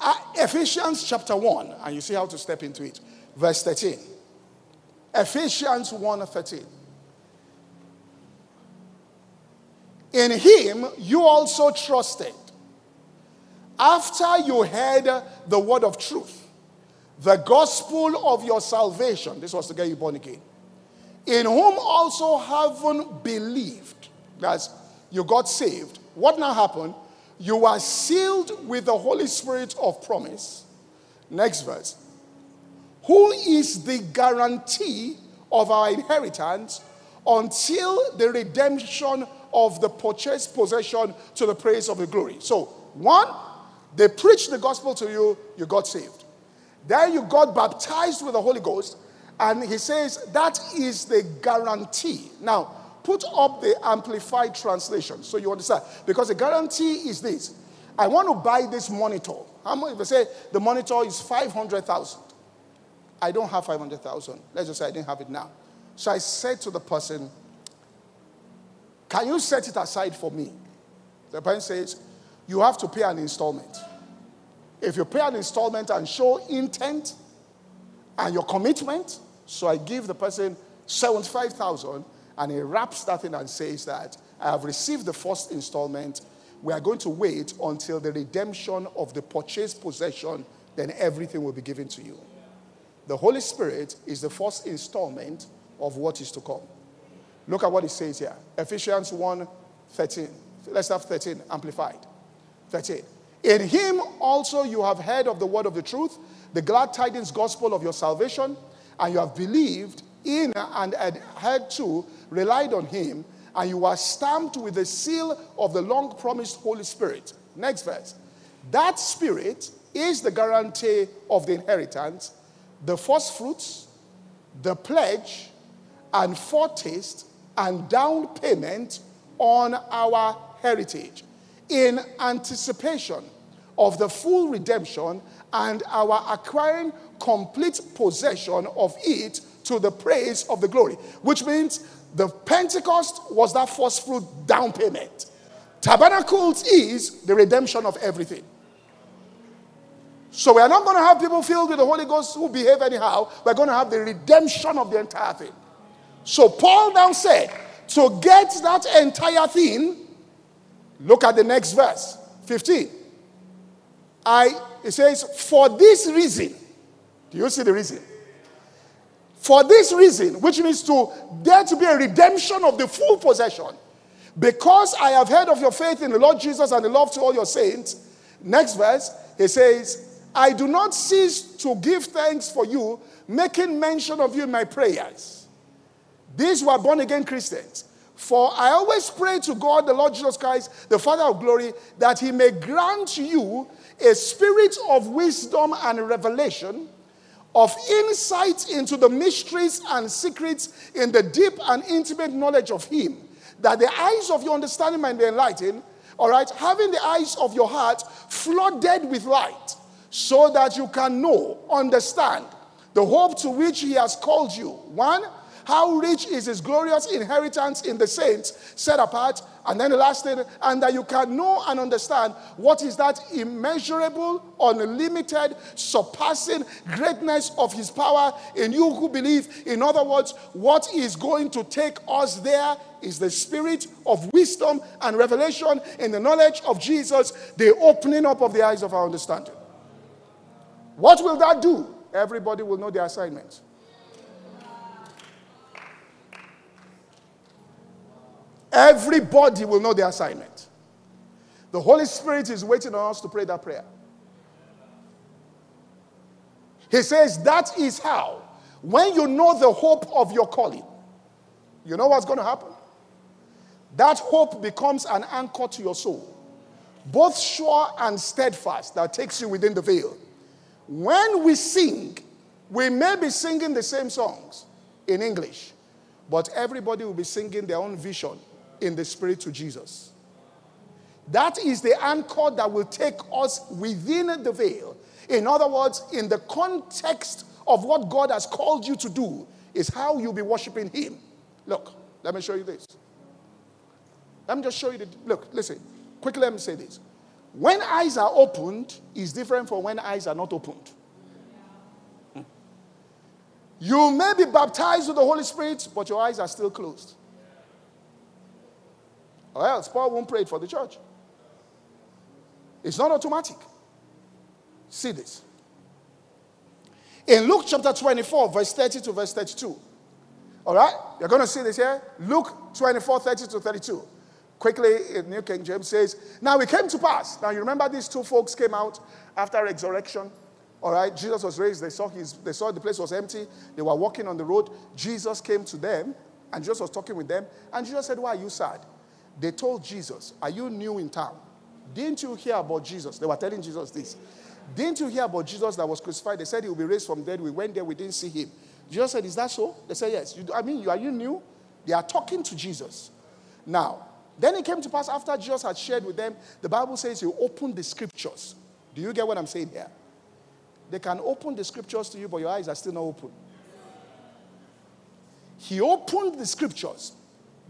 Uh, Ephesians chapter 1, and you see how to step into it. Verse 13. Ephesians 1 13. In him you also trusted. After you heard the word of truth, the gospel of your salvation, this was to get you born again, in whom also having believed, that's you got saved. What now happened? You are sealed with the Holy Spirit of promise. Next verse. Who is the guarantee of our inheritance until the redemption of the purchased possession to the praise of the glory? So, one, they preached the gospel to you, you got saved. Then you got baptized with the Holy Ghost, and he says that is the guarantee. Now, put up the amplified translation so you understand. Because the guarantee is this I want to buy this monitor. How much? If I say the monitor is 500,000, I don't have 500,000. Let's just say I didn't have it now. So I said to the person, Can you set it aside for me? The person says, You have to pay an installment. If you pay an installment and show intent and your commitment, so I give the person 75,000 and he wraps that in and says that I have received the first installment. We are going to wait until the redemption of the purchased possession, then everything will be given to you. The Holy Spirit is the first installment of what is to come. Look at what it says here Ephesians 1 13. Let's have 13 amplified. 13. In him also you have heard of the word of the truth, the glad tidings gospel of your salvation, and you have believed in and adhered to, relied on him, and you are stamped with the seal of the long promised Holy Spirit. Next verse. That Spirit is the guarantee of the inheritance, the first fruits, the pledge, and foretaste and down payment on our heritage in anticipation of the full redemption and our acquiring complete possession of it to the praise of the glory, which means the Pentecost was that first fruit down payment. Tabernacles is the redemption of everything. So we are not going to have people filled with the Holy Ghost who behave anyhow. We're going to have the redemption of the entire thing. So Paul now said, to get that entire thing, look at the next verse, 15. I it says, for this reason. Do you see the reason? For this reason, which means to there to be a redemption of the full possession. Because I have heard of your faith in the Lord Jesus and the love to all your saints. Next verse, he says, I do not cease to give thanks for you, making mention of you in my prayers. These were born again Christians, For I always pray to God, the Lord Jesus Christ, the Father of glory, that he may grant you a spirit of wisdom and revelation, of insight into the mysteries and secrets in the deep and intimate knowledge of him, that the eyes of your understanding might be enlightened, all right, having the eyes of your heart flooded with light, so that you can know, understand the hope to which he has called you. One, how rich is his glorious inheritance in the saints set apart? And then the last thing, and that you can know and understand what is that immeasurable, unlimited, surpassing greatness of his power in you who believe. In other words, what is going to take us there is the spirit of wisdom and revelation in the knowledge of Jesus, the opening up of the eyes of our understanding. What will that do? Everybody will know their assignments. Everybody will know their assignment. The Holy Spirit is waiting on us to pray that prayer. He says that is how, when you know the hope of your calling, you know what's going to happen? That hope becomes an anchor to your soul, both sure and steadfast, that takes you within the veil. When we sing, we may be singing the same songs in English, but everybody will be singing their own vision in the spirit to Jesus. That is the anchor that will take us within the veil. In other words, in the context of what God has called you to do, is how you'll be worshiping Him. Look, let me show you this. Let me just show you the. Look, listen. Quickly, let me say this. When eyes are opened, is different from when eyes are not opened. Hmm. You may be baptized with the Holy Spirit, but your eyes are still closed. Or else Paul won't pray it for the church. It's not automatic. See this. In Luke chapter 24, verse 30 to verse 32. All right? You're going to see this here. Luke 24, 30 to 32. Quickly, in New King James says, Now it came to pass. Now you remember these two folks came out after resurrection. All right, Jesus was raised. They saw, his, they saw the place was empty. They were walking on the road. Jesus came to them, and Jesus was talking with them. And Jesus said, Why are you sad? They told Jesus, Are you new in town? Didn't you hear about Jesus? They were telling Jesus this. Didn't you hear about Jesus that was crucified? They said he will be raised from dead. We went there, we didn't see him. Jesus said, Is that so? They said, Yes. You, I mean, are you new? They are talking to Jesus. Now, then it came to pass after Jesus had shared with them, the Bible says he opened the scriptures. Do you get what I'm saying here? They can open the scriptures to you, but your eyes are still not open. He opened the scriptures.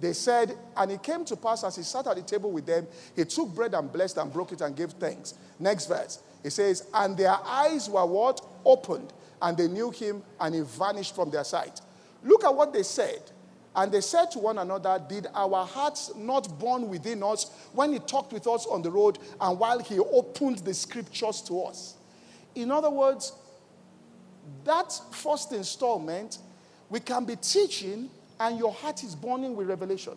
They said, and it came to pass as he sat at the table with them, he took bread and blessed and broke it and gave thanks. Next verse. It says, and their eyes were what? Opened, and they knew him, and he vanished from their sight. Look at what they said. And they said to one another, Did our hearts not burn within us when he talked with us on the road and while he opened the scriptures to us? In other words, that first installment, we can be teaching and your heart is burning with revelation,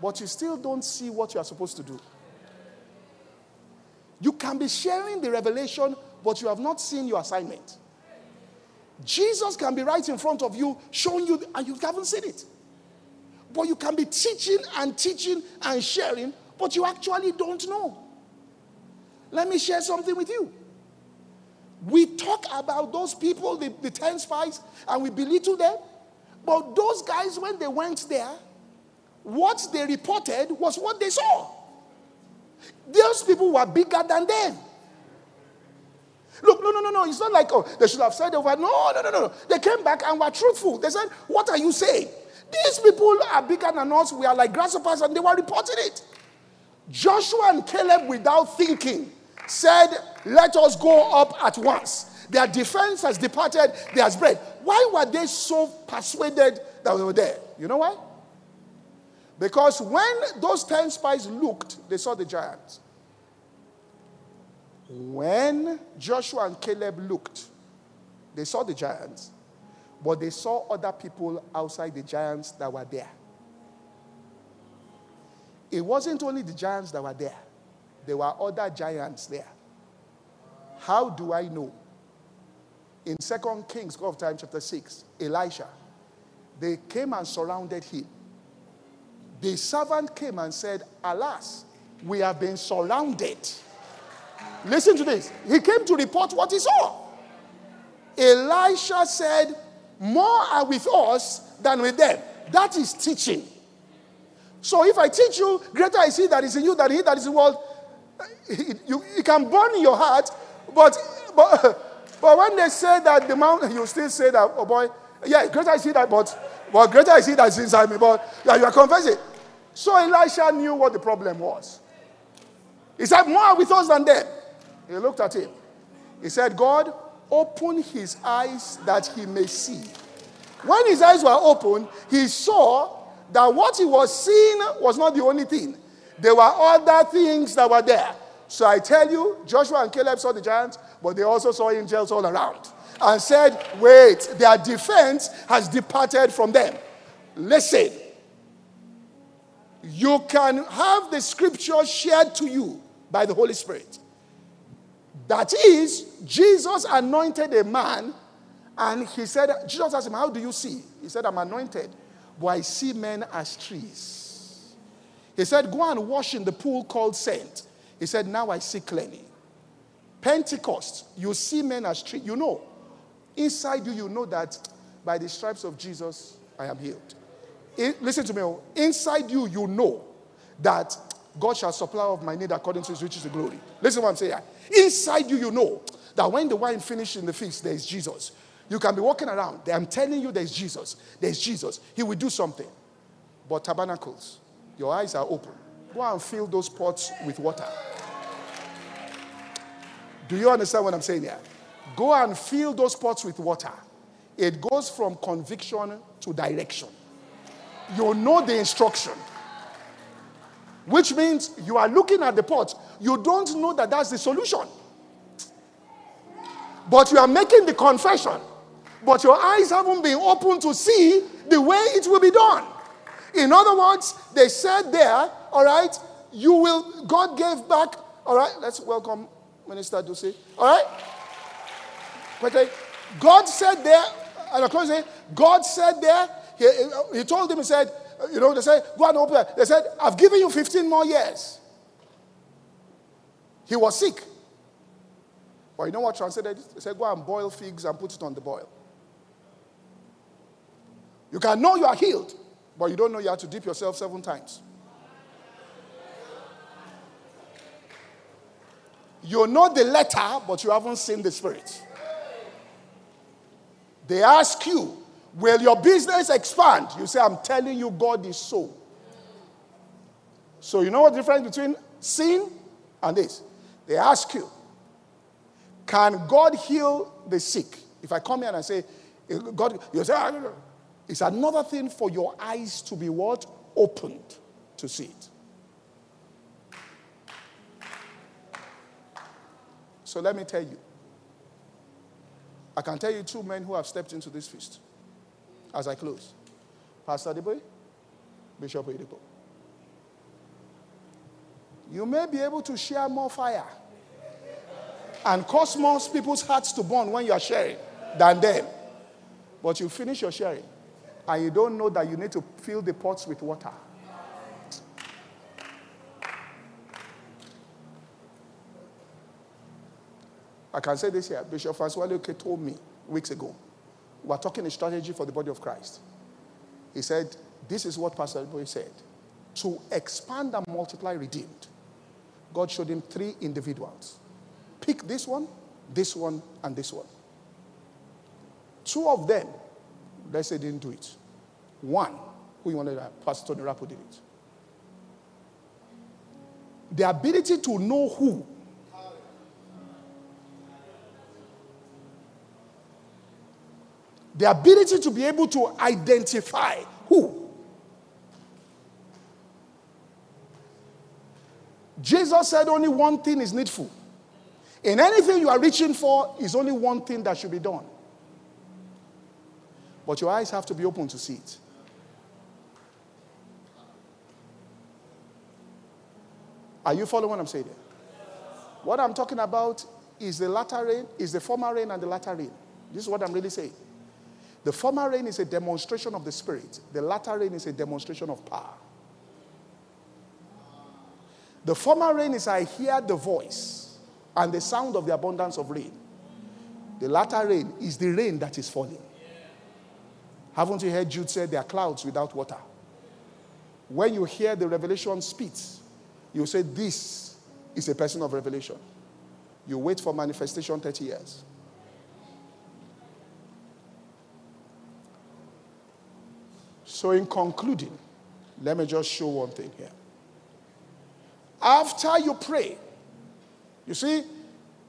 but you still don't see what you are supposed to do. You can be sharing the revelation, but you have not seen your assignment. Jesus can be right in front of you, showing you, and you haven't seen it. But you can be teaching and teaching and sharing, but you actually don't know. Let me share something with you. We talk about those people, the, the 10 spies, and we belittle them. But those guys, when they went there, what they reported was what they saw. Those people were bigger than them. Look, no, no, no, no. It's not like, oh, they should have said over. No, no, no, no. They came back and were truthful. They said, What are you saying? These people are bigger than us. We are like grasshoppers, and they were reporting it. Joshua and Caleb, without thinking, said, Let us go up at once. Their defense has departed, they has spread. Why were they so persuaded that they were there? You know why? Because when those 10 spies looked, they saw the giants. When Joshua and Caleb looked, they saw the giants, but they saw other people outside the giants that were there. It wasn't only the giants that were there, there were other giants there. How do I know? In Second Kings, God of Time, chapter 6, Elisha, they came and surrounded him. The servant came and said, Alas, we have been surrounded. Listen to this. He came to report what he saw. Elisha said, More are with us than with them. That is teaching. So if I teach you, greater is he that is in you than he that is in the world, it, you, it can burn in your heart, but, but, but when they say that the mountain, you still say that, oh boy, yeah, greater is he that, but, but greater is he that is inside me, but yeah, you are confessing. So Elisha knew what the problem was. He said, More with us than them. He looked at him. He said, God, open his eyes that he may see. When his eyes were opened, he saw that what he was seeing was not the only thing. There were other things that were there. So I tell you, Joshua and Caleb saw the giants, but they also saw angels all around and said, Wait, their defense has departed from them. Listen, you can have the scripture shared to you by the Holy Spirit. That is, Jesus anointed a man, and he said, Jesus asked him, How do you see? He said, I'm anointed, but I see men as trees. He said, Go and wash in the pool called Saint. He said, Now I see clearly. Pentecost, you see men as trees. You know, inside you, you know that by the stripes of Jesus, I am healed. It, listen to me. Oh. Inside you, you know that God shall supply of my need according to his riches and glory. Listen to what I'm saying. Inside you, you know that when the wine finishes in the feast, there is Jesus. You can be walking around. I'm telling you, there's Jesus. There's Jesus. He will do something. But tabernacles, your eyes are open. Go and fill those pots with water. Do you understand what I'm saying here? Go and fill those pots with water. It goes from conviction to direction. You know the instruction which means you are looking at the pot. You don't know that that's the solution. But you are making the confession. But your eyes haven't been open to see the way it will be done. In other words, they said there, all right, you will, God gave back, all right, let's welcome Minister Dusi. All right? Okay. God said there, and of course, God said there, he, he told him, he said, you know, they said, go and open. They said, I've given you 15 more years. He was sick. But you know what translated? They said, go and boil figs and put it on the boil. You can know you are healed, but you don't know you have to dip yourself seven times. You know the letter, but you haven't seen the spirit. They ask you, Will your business expand? You say, I'm telling you, God is so. So, you know what the difference between sin and this? They ask you, Can God heal the sick? If I come here and I say, God, you say, ah, it's another thing for your eyes to be what? Opened to see it. So let me tell you. I can tell you two men who have stepped into this feast as I close. Pastor Adeboye, Bishop Oyedepo. You may be able to share more fire and cause more people's hearts to burn when you are sharing than them. But you finish your sharing and you don't know that you need to fill the pots with water. I can say this here. Bishop Francis Wale Oke told me weeks ago we're talking a strategy for the body of Christ. He said, This is what Pastor Boy said. To expand and multiply redeemed, God showed him three individuals. Pick this one, this one, and this one. Two of them, let's say, didn't do it. One, who you wanted to Pastor Tony Rapu did it. The ability to know who The ability to be able to identify who. Jesus said only one thing is needful. In anything you are reaching for, is only one thing that should be done. But your eyes have to be open to see it. Are you following what I'm saying? What I'm talking about is the latter rain, is the former rain and the latter rain. This is what I'm really saying. The former rain is a demonstration of the Spirit, the latter rain is a demonstration of power. The former rain is I hear the voice and the sound of the abundance of rain. The latter rain is the rain that is falling. Haven't you heard Jude say there are clouds without water? When you hear the revelation speaks, you say, This is a person of revelation. You wait for manifestation 30 years. So, in concluding, let me just show one thing here. After you pray, you see,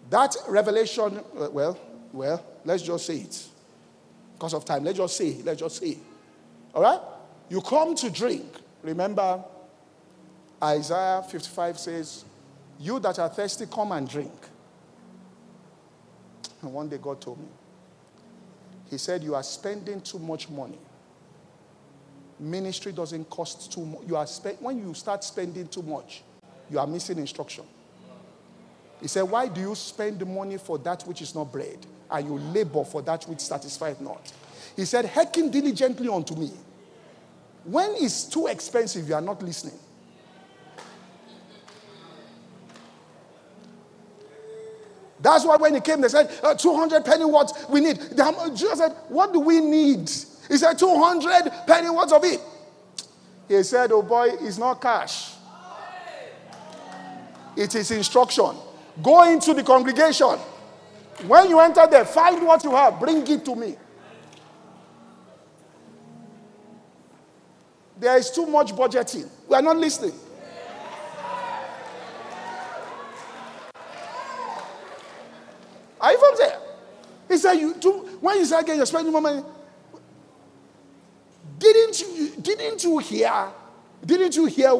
that revelation, uh, well, well, let's just say it. Because of time, let's just say, let's just say. All right? You come to drink. Remember, Isaiah 55 says, You that are thirsty, come and drink. And one day God told me, He said, You are spending too much money. Ministry doesn't cost too much. You are spe- when you start spending too much, you are missing instruction. He said, Why do you spend the money for that which is not bread, and you labor for that which satisfies not? He said, Hearken diligently unto me. When it's too expensive, you are not listening. That's why when he came, they said, uh, 200 penny what we need. Jesus said, What do we need? He said, 200 penny words of it. He said, Oh boy, it's not cash, it is instruction. Go into the congregation. When you enter there, find what you have, bring it to me. There is too much budgeting. We are not listening. Are you from there? He said, you do, when you start getting, you're spending more money. Didn't you, didn't you hear? Didn't you hear?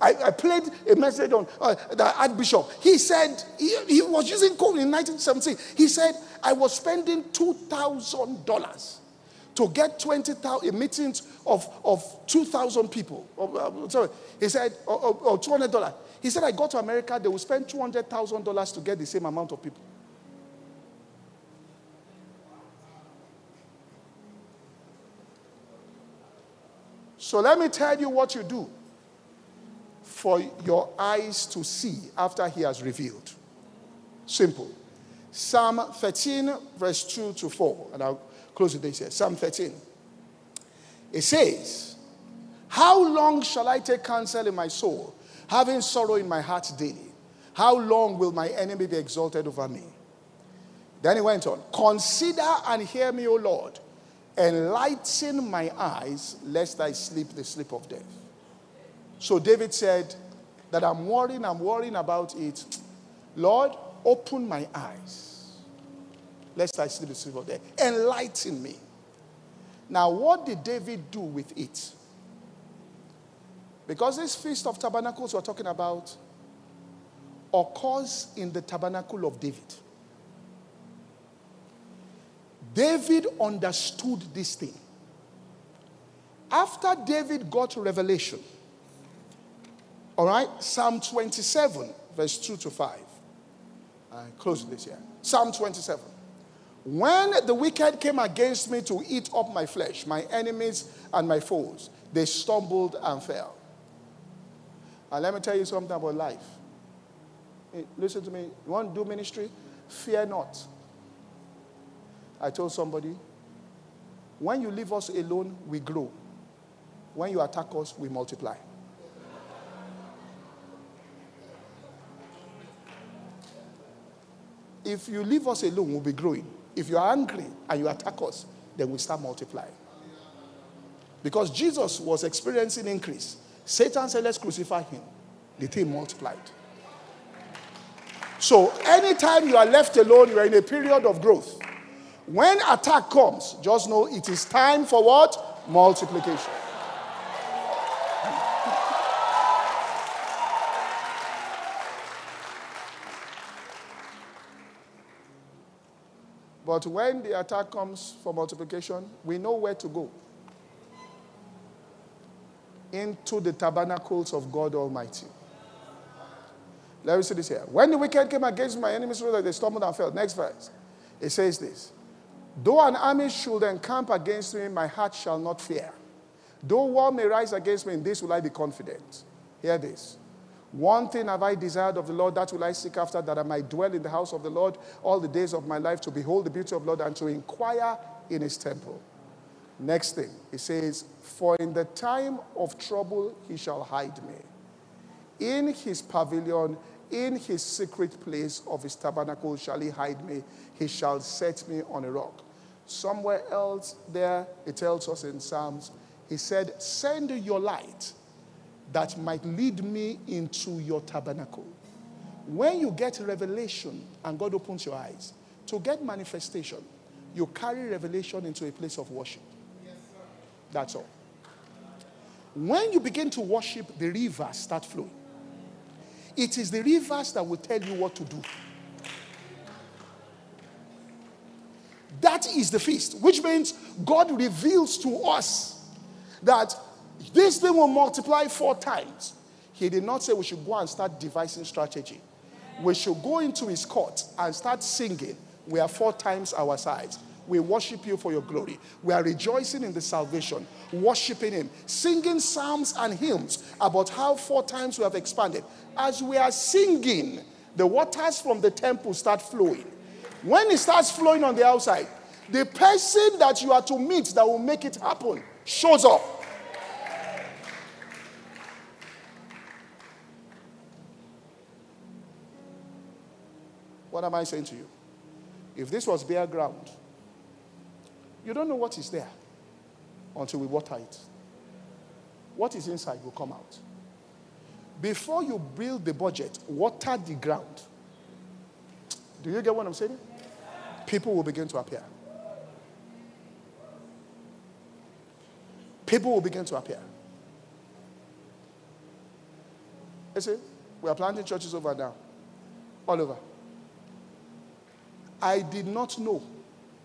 I, I played a message on uh, the Archbishop. He said, he, he was using code in 1917. He said, I was spending $2,000 to get 20,000 meetings of, of 2,000 people. Uh, sorry, he said, or, or, or $200. He said, I go to America, they will spend $200,000 to get the same amount of people. So let me tell you what you do for your eyes to see after he has revealed. Simple. Psalm 13, verse 2 to 4. And I'll close with this here. Psalm 13. It says, How long shall I take counsel in my soul, having sorrow in my heart daily? How long will my enemy be exalted over me? Then he went on, Consider and hear me, O Lord. Enlighten my eyes, lest I sleep the sleep of death. So David said that I'm worrying, I'm worrying about it. Lord, open my eyes, lest I sleep the sleep of death. Enlighten me. Now, what did David do with it? Because this Feast of Tabernacles we're talking about occurs in the tabernacle of David. David understood this thing. After David got revelation, all right, Psalm 27, verse 2 to 5. I close this here. Psalm 27. When the wicked came against me to eat up my flesh, my enemies and my foes, they stumbled and fell. And let me tell you something about life. Listen to me. You want to do ministry? Fear not. I told somebody, when you leave us alone, we grow. When you attack us, we multiply. If you leave us alone, we'll be growing. If you are angry and you attack us, then we start multiplying. Because Jesus was experiencing increase. Satan said, Let's crucify him. The thing multiplied. So, anytime you are left alone, you are in a period of growth. When attack comes, just know it is time for what? Multiplication. But when the attack comes for multiplication, we know where to go into the tabernacles of God Almighty. Let me see this here. When the wicked came against my enemies, so that they stumbled and fell. Next verse. It says this Though an army should encamp against me, my heart shall not fear. Though war may rise against me, in this will I be confident. Hear this. One thing have I desired of the Lord, that will I seek after, that I might dwell in the house of the Lord all the days of my life, to behold the beauty of the Lord and to inquire in his temple. Next thing, he says, For in the time of trouble he shall hide me. In his pavilion, in his secret place of his tabernacle shall he hide me. He shall set me on a rock. Somewhere else there, it tells us in Psalms, he said, Send your light that might lead me into your tabernacle. When you get revelation and God opens your eyes, to get manifestation, you carry revelation into a place of worship. Yes, That's all. When you begin to worship, the rivers start flowing. It is the rivers that will tell you what to do. That is the feast, which means God reveals to us that this thing will multiply four times. He did not say we should go and start devising strategy. We should go into his court and start singing. We are four times our size. We worship you for your glory. We are rejoicing in the salvation, worshiping him, singing psalms and hymns about how four times we have expanded. As we are singing, the waters from the temple start flowing. When it starts flowing on the outside, the person that you are to meet that will make it happen shows up. What am I saying to you? If this was bare ground, you don't know what is there until we water it. What is inside will come out. Before you build the budget, water the ground. Do you get what I'm saying? People will begin to appear. People will begin to appear. You see, we are planting churches over now, all over. I did not know,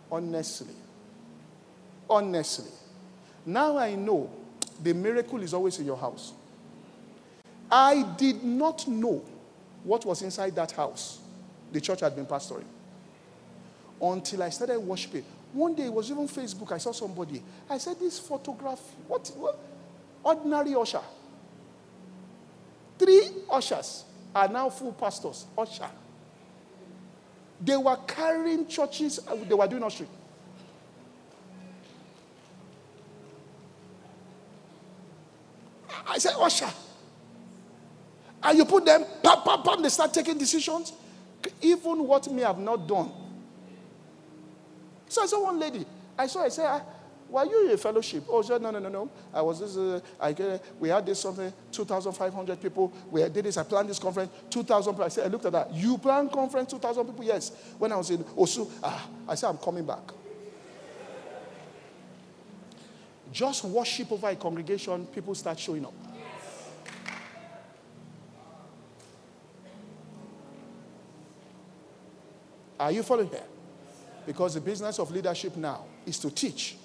honestly. Honestly. Now I know the miracle is always in your house. I did not know what was inside that house the church had been pastoring until I started worshiping. One day it was even Facebook. I saw somebody. I said, This photograph, what, what? Ordinary usher. Three ushers are now full pastors. Usher. They were carrying churches, uh, they were doing ushering. I said, Usher. And you put them, pam, pam, pam, they start taking decisions. Even what may have not done. So I saw one lady. I saw, I said, ah, were you in a fellowship? Oh, said, no, no, no, no. I was this, uh, I get, we had this something, 2,500 people. We did this, I planned this conference, 2,000 people. I said, I looked at that. You planned conference, 2,000 people? Yes. When I was in Osu, ah, I said, I'm coming back. Just worship over a congregation, people start showing up. Are you following here? Because the business of leadership now is to teach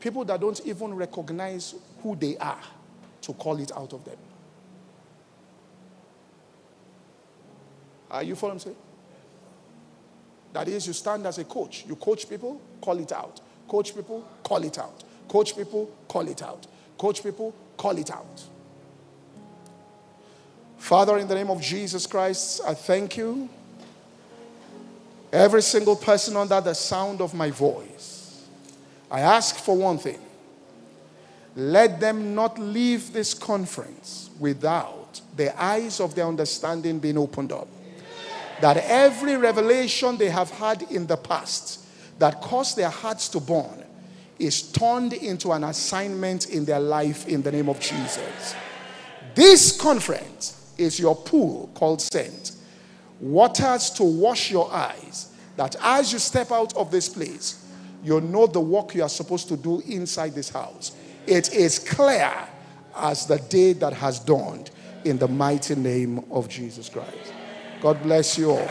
People that don't even recognize who they are to call it out of them. Are you following me? That is, you stand as a coach. You coach people, call it out. Coach people, call it out. Coach people, call it out. Coach people, call it out. Father, in the name of Jesus Christ, I thank you. Every single person under the sound of my voice. I ask for one thing let them not leave this conference without the eyes of their understanding being opened up. That every revelation they have had in the past that caused their hearts to burn is turned into an assignment in their life in the name of Jesus. This conference is your pool called Sent. Waters to wash your eyes, that as you step out of this place, you know the work you are supposed to do inside this house. It is clear as the day that has dawned in the mighty name of Jesus Christ. God bless you all.